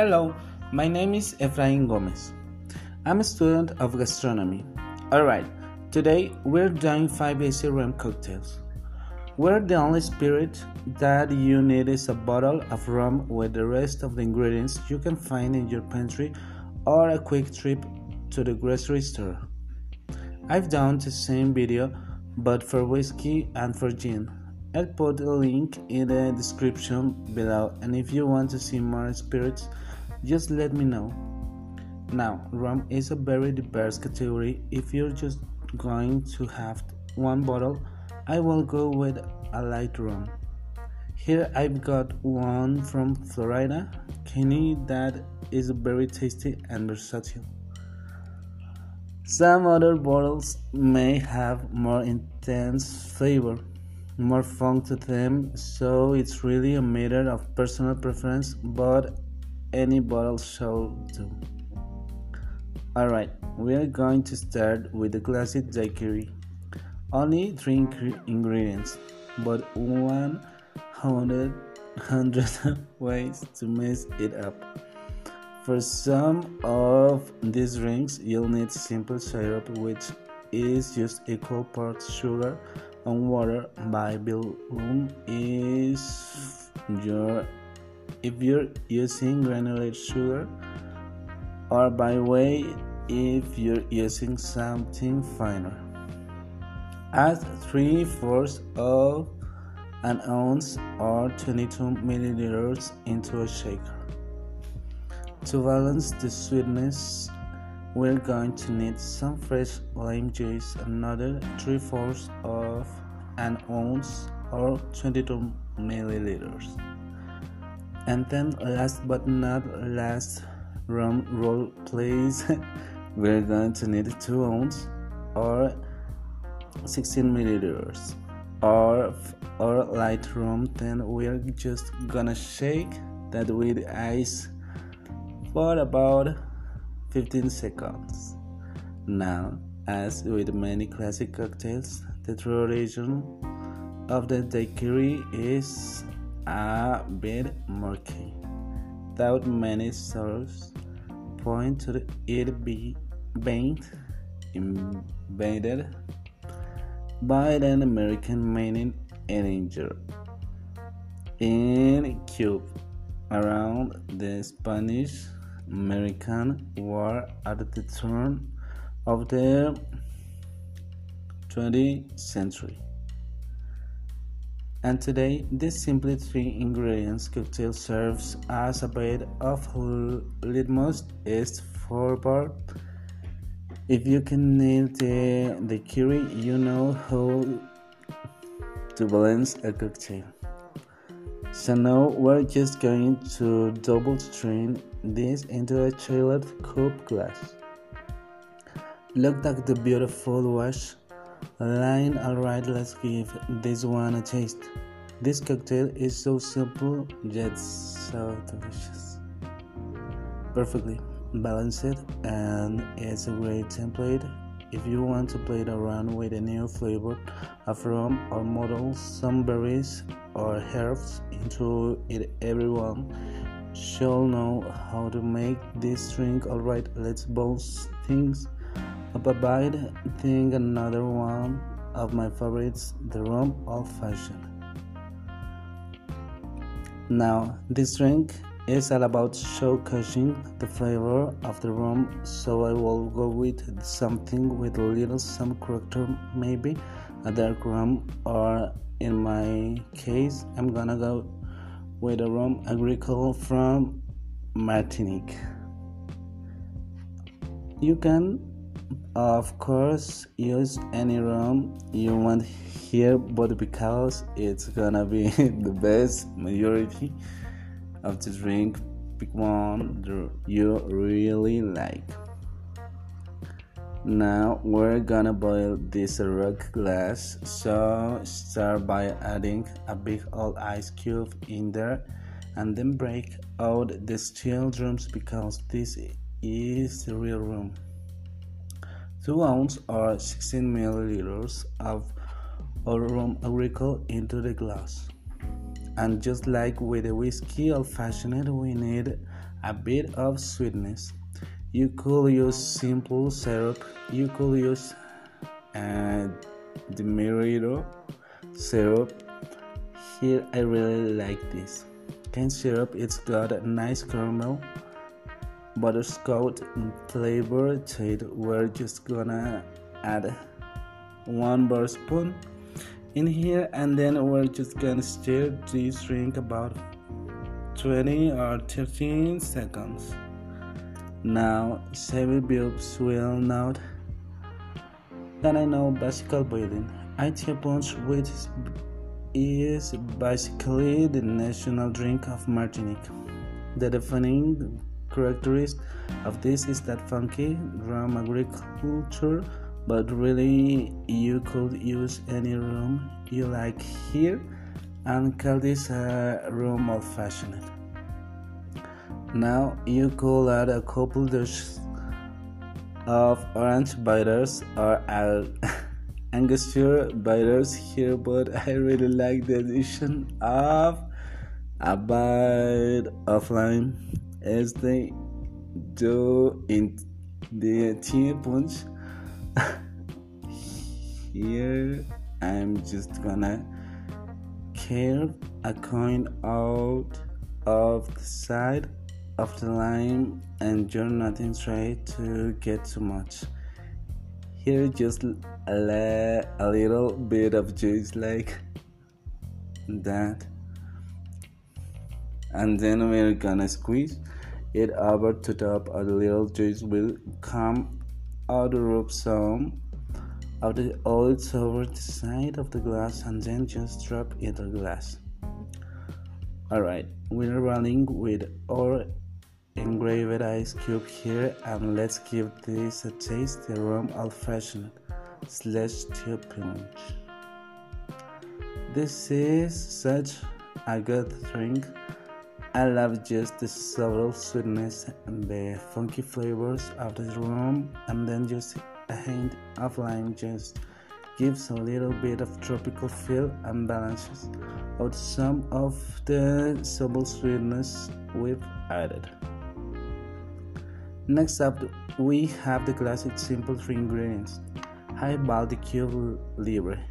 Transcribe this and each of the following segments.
Hello, my name is Efrain Gomez. I'm a student of gastronomy. Alright, today we're doing 5 AC rum cocktails. Where the only spirit that you need is a bottle of rum with the rest of the ingredients you can find in your pantry or a quick trip to the grocery store. I've done the same video but for whiskey and for gin. I'll put a link in the description below and if you want to see more spirits just let me know. Now, rum is a very diverse category. If you're just going to have one bottle, I will go with a light rum. Here I've got one from Florida, Kenny, that is very tasty and versatile. Some other bottles may have more intense flavor, more funk to them, so it's really a matter of personal preference, but any bottle shall do. Alright, we are going to start with the classic daiquiri. Only three ingredients, but 100 ways to mess it up. For some of these drinks, you'll need simple syrup, which is just equal parts sugar and water. By volume if you're using granulated sugar or by way if you're using something finer. Add 3 fourths of an ounce or 22 milliliters into a shaker. To balance the sweetness, we're going to need some fresh lime juice, another 3 fourths of an ounce or 22 milliliters. And then, last but not last, rum roll please. We're going to need 2 ounces or 16 milliliters or or light rum. Then we're just gonna shake that with ice for about 15 seconds. Now, as with many classic cocktails, the origin of the daiquiri is a bit murky. Without many sources point to it being invaded by an American mining engineer in Cuba around the Spanish American War at the turn of the 20th century. And today, this simply three ingredients cocktail serves as a bit of litmus test for bar. If you can nail the, the daiquiri, you know how to balance a cocktail. So now we're just going to double strain this into a chilled coupe glass. Look at the beautiful wash Line, alright, let's give this one a taste. This cocktail is so simple yet so delicious. Perfectly balanced, and it's a great template if you want to play around with a new flavor of rum or muddle some berries or herbs into it. Everyone shall know how to make this drink. Alright, let's bounce things bite, think another one of my favorites, the rum old fashioned. Now, this drink is all about showcasing the flavor of the rum, so I will go with something with a little some character, maybe a dark rum, or in my case, I'm gonna go with a rum agricole from Martinique. You can of course use any rum you want here but because it's gonna be the best majority of the drink pick one you really like. Now we're gonna boil this rock glass. So start by adding a big old ice cube in there and then break out the steel drums because this is the real room 2 ounces or 16 milliliters of rum agricole into the glass. and just like with the whiskey old fashioned, we need a bit of sweetness. You could use simple syrup, you could use uh, demerara syrup. Here, I really like this. Cane syrup, it's got a nice caramel butterscotch flavor to it. We're just gonna add one bar spoon in here and then we're just gonna stir this drink about 20 or 13 seconds now semi bulbs will not that I know basic boiling IT punch which is basically the national drink of Martinique the defining characteristic of this is that funky rum agricole but really you could use any room you like here and call this a room old fashioned now you could add a couple dishes of orange bitters or angostura bitters here but i really like the addition of a bite of lime as they do in the punch. Here I'm just gonna carve a coin out of the side of the line and you're nothing try to get too much. Here just a, a little bit of juice like that and then we're gonna squeeze it over to top a little juice will come out of some of the oils over the side of the glass and then just drop in the glass. Alright, we're running with our engraved ice cube here and let's give this a taste the rum old fashioned slash Ti' Punch. This is such a good drink I love just the subtle sweetness and the funky flavors of the rum, and then just a hint of lime just gives a little bit of tropical feel and balances out some of the subtle sweetness we've added. Next up, we have the classic simple three ingredients High Cube Libre.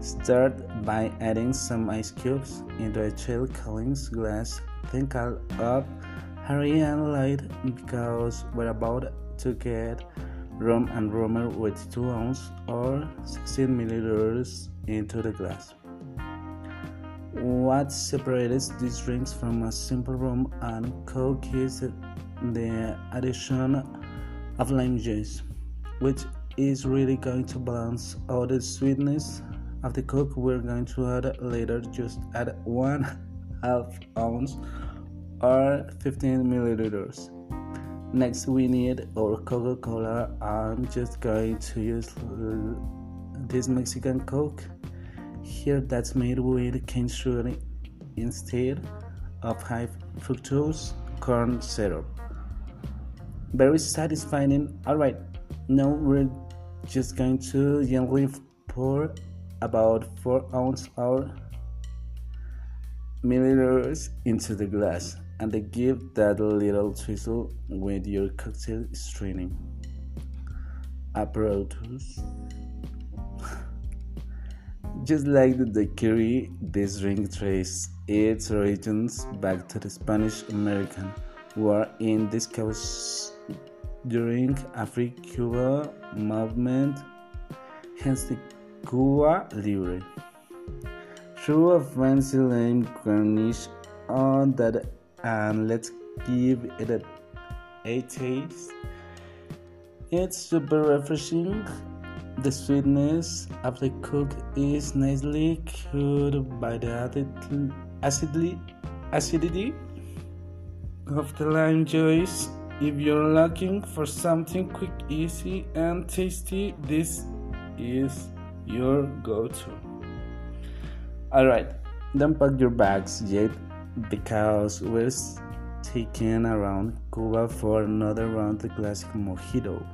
Start by adding some ice cubes into a chill Collins glass think up hurry and light because we're about to get rum and rummer with 2 ounces or 16 milliliters into the glass. What separates these drinks from a simple rum and coke is the addition of lime juice, which is really going to balance out the sweetness of the coke we're going to add later. Just add one half ounce or 15 milliliters. Next, we need our Coca Cola. I'm just going to use this Mexican Coke here that's made with cane sugar instead of high fructose corn syrup. Very satisfying. Alright, now we're just going to gently pour about 4 ounce or milliliters into the glass and give that little twizzle with your cocktail straining apparatus. Just like the daiquiri, this drink traces its origins back to the Spanish American War in this case during Afri-Cuba movement, hence the Cuba Libre. Throw a fancy lime garnish on that and let's give it a, a taste. It's super refreshing. The sweetness of the cook is nicely cured by the acidly, acidity of the lime juice. If you're looking for something quick, easy, and tasty, this is your go to. Alright, don't pack your bags yet because we're taking around Cuba for another round of classic mojito.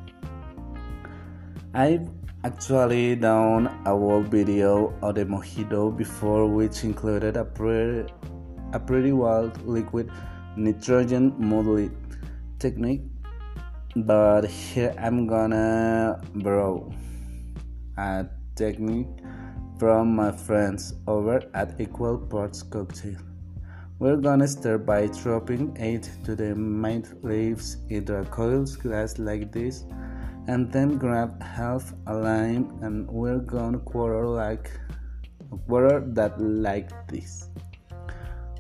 I've actually done a whole video of the mojito before which included a pretty, a pretty wild liquid nitrogen muddling technique but here I'm gonna borrow a technique from my friends over at Equal Parts Cocktail. We're gonna start by dropping 8 to the mint leaves into a coiled glass like this and then grab half a lime and we're gonna quarter like quarter that like this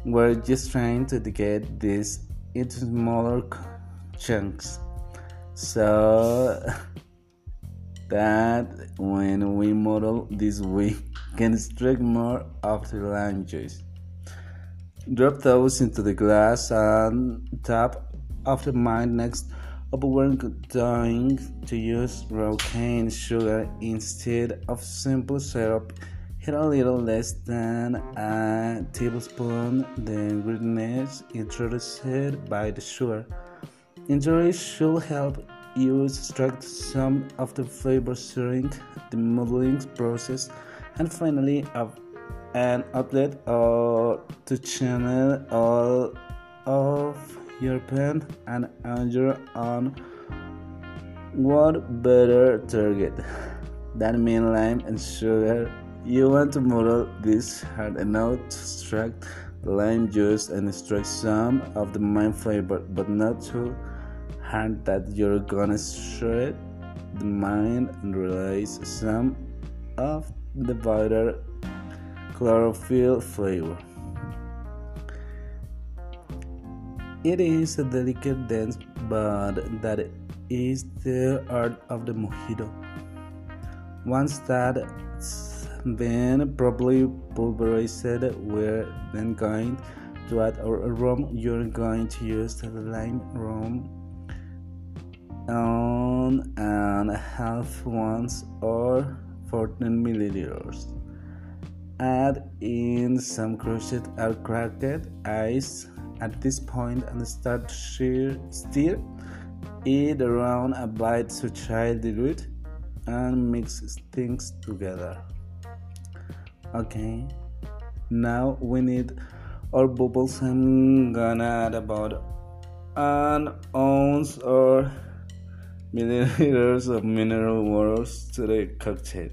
we're just trying to get this into smaller chunks so that when we muddle this we can extract more of the juice drop those into the glass and tap of the mind next we're going to use raw cane sugar instead of simple syrup. Hit a little less than a tablespoon the ingredients introduced by the sugar. Injury should help you extract some of the flavors during the muddling process, and finally, an outlet or to channel all of your pen and anchor on what better target. Than mean lime and sugar. You want to muddle this hard enough to extract lime juice and extract some of the lime flavor but not too hard that you're gonna shred the mind and release some of the vital chlorophyll flavor It is a delicate dance, but that is the art of the mojito. Once that's been properly pulverized, we're then going to add our rum. You're going to use the lime rum on and a half ounce or 14 milliliters. Add in some crushed or cracked ice. At this point and start to stir it around a bit to try dilute and mix things together. Okay now we need our bubbles. I'm gonna add about an ounce or milliliters of mineral waters to the cocktail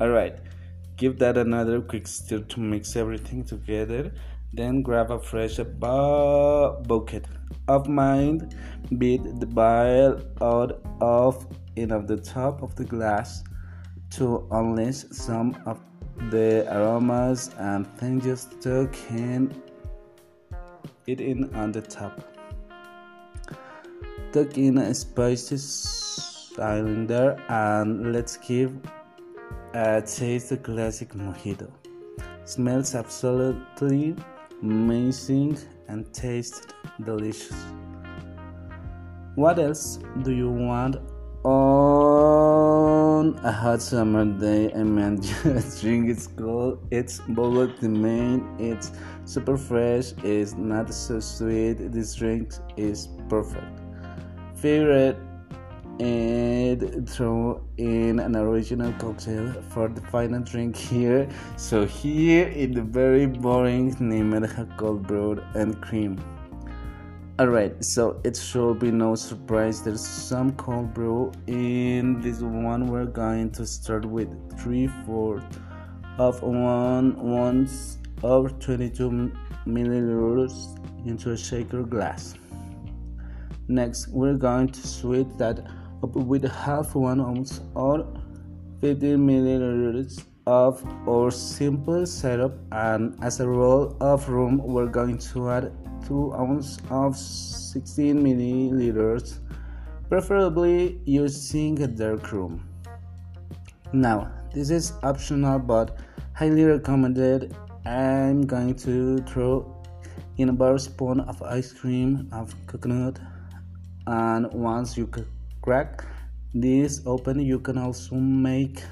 all right give that another quick stir to mix everything together then grab a fresh bucket of mind, beat the bile out of in of the top of the glass to unleash some of the aromas and then just tuck in it in on the top. Tuck in a spicy cylinder and let's give a taste the classic mojito. Smells absolutely amazing and tastes delicious. What else do you want on a hot summer day? I mean, just drink it's cold, it's bold the main, it's super fresh, it's not so sweet. This drink is perfect. Favorite and throw in an original cocktail for the final drink here. So here is the very boring Nimeha cold brew and cream. Alright, so it should be no surprise there's some cold brew in this one. We're going to start with three fourths of one ounce of 22 milliliters into a shaker glass. Next, we're going to sweet that up with half one ounce or 50 milliliters of our simple syrup and as a roll of rum we're going to add 2 ounces of 16 milliliters preferably using a dark rum now this is optional but highly recommended. I'm going to throw in a bar spoon of ice cream of coconut and once you crack this open you can also make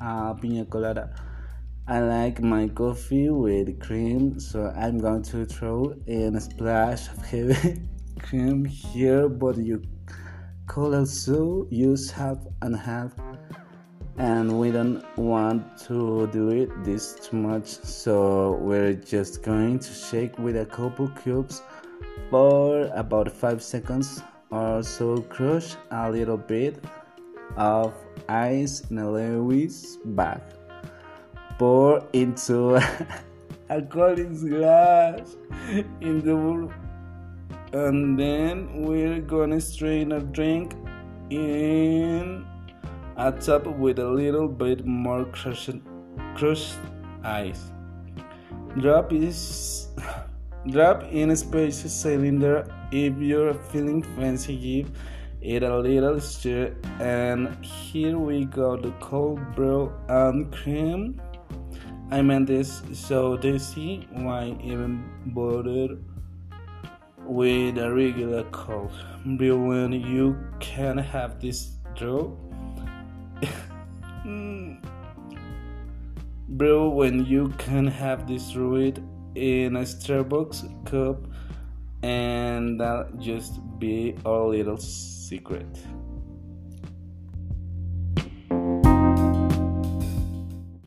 a pina colada. I like my coffee with cream so I'm going to throw in a splash of heavy cream here but you could also use half and half. And we don't want to do it this too much so we're just going to shake with a couple cubes for about 5 seconds or so crush a little bit of ice in a Lewis bag pour into a Collins glass in the bowl, and then we're gonna strain a drink in a top with a little bit more crushed, crushed ice. Drop is drop in a spacious cylinder if you're feeling fancy. Give it a little stir, and here we go the cold brew and cream. I meant this so tasty. Why even bother with a regular cold brew when you can have this draw? Hmm. brew when you can have this brewed in a Starbucks cup, and that'll just be our little secret.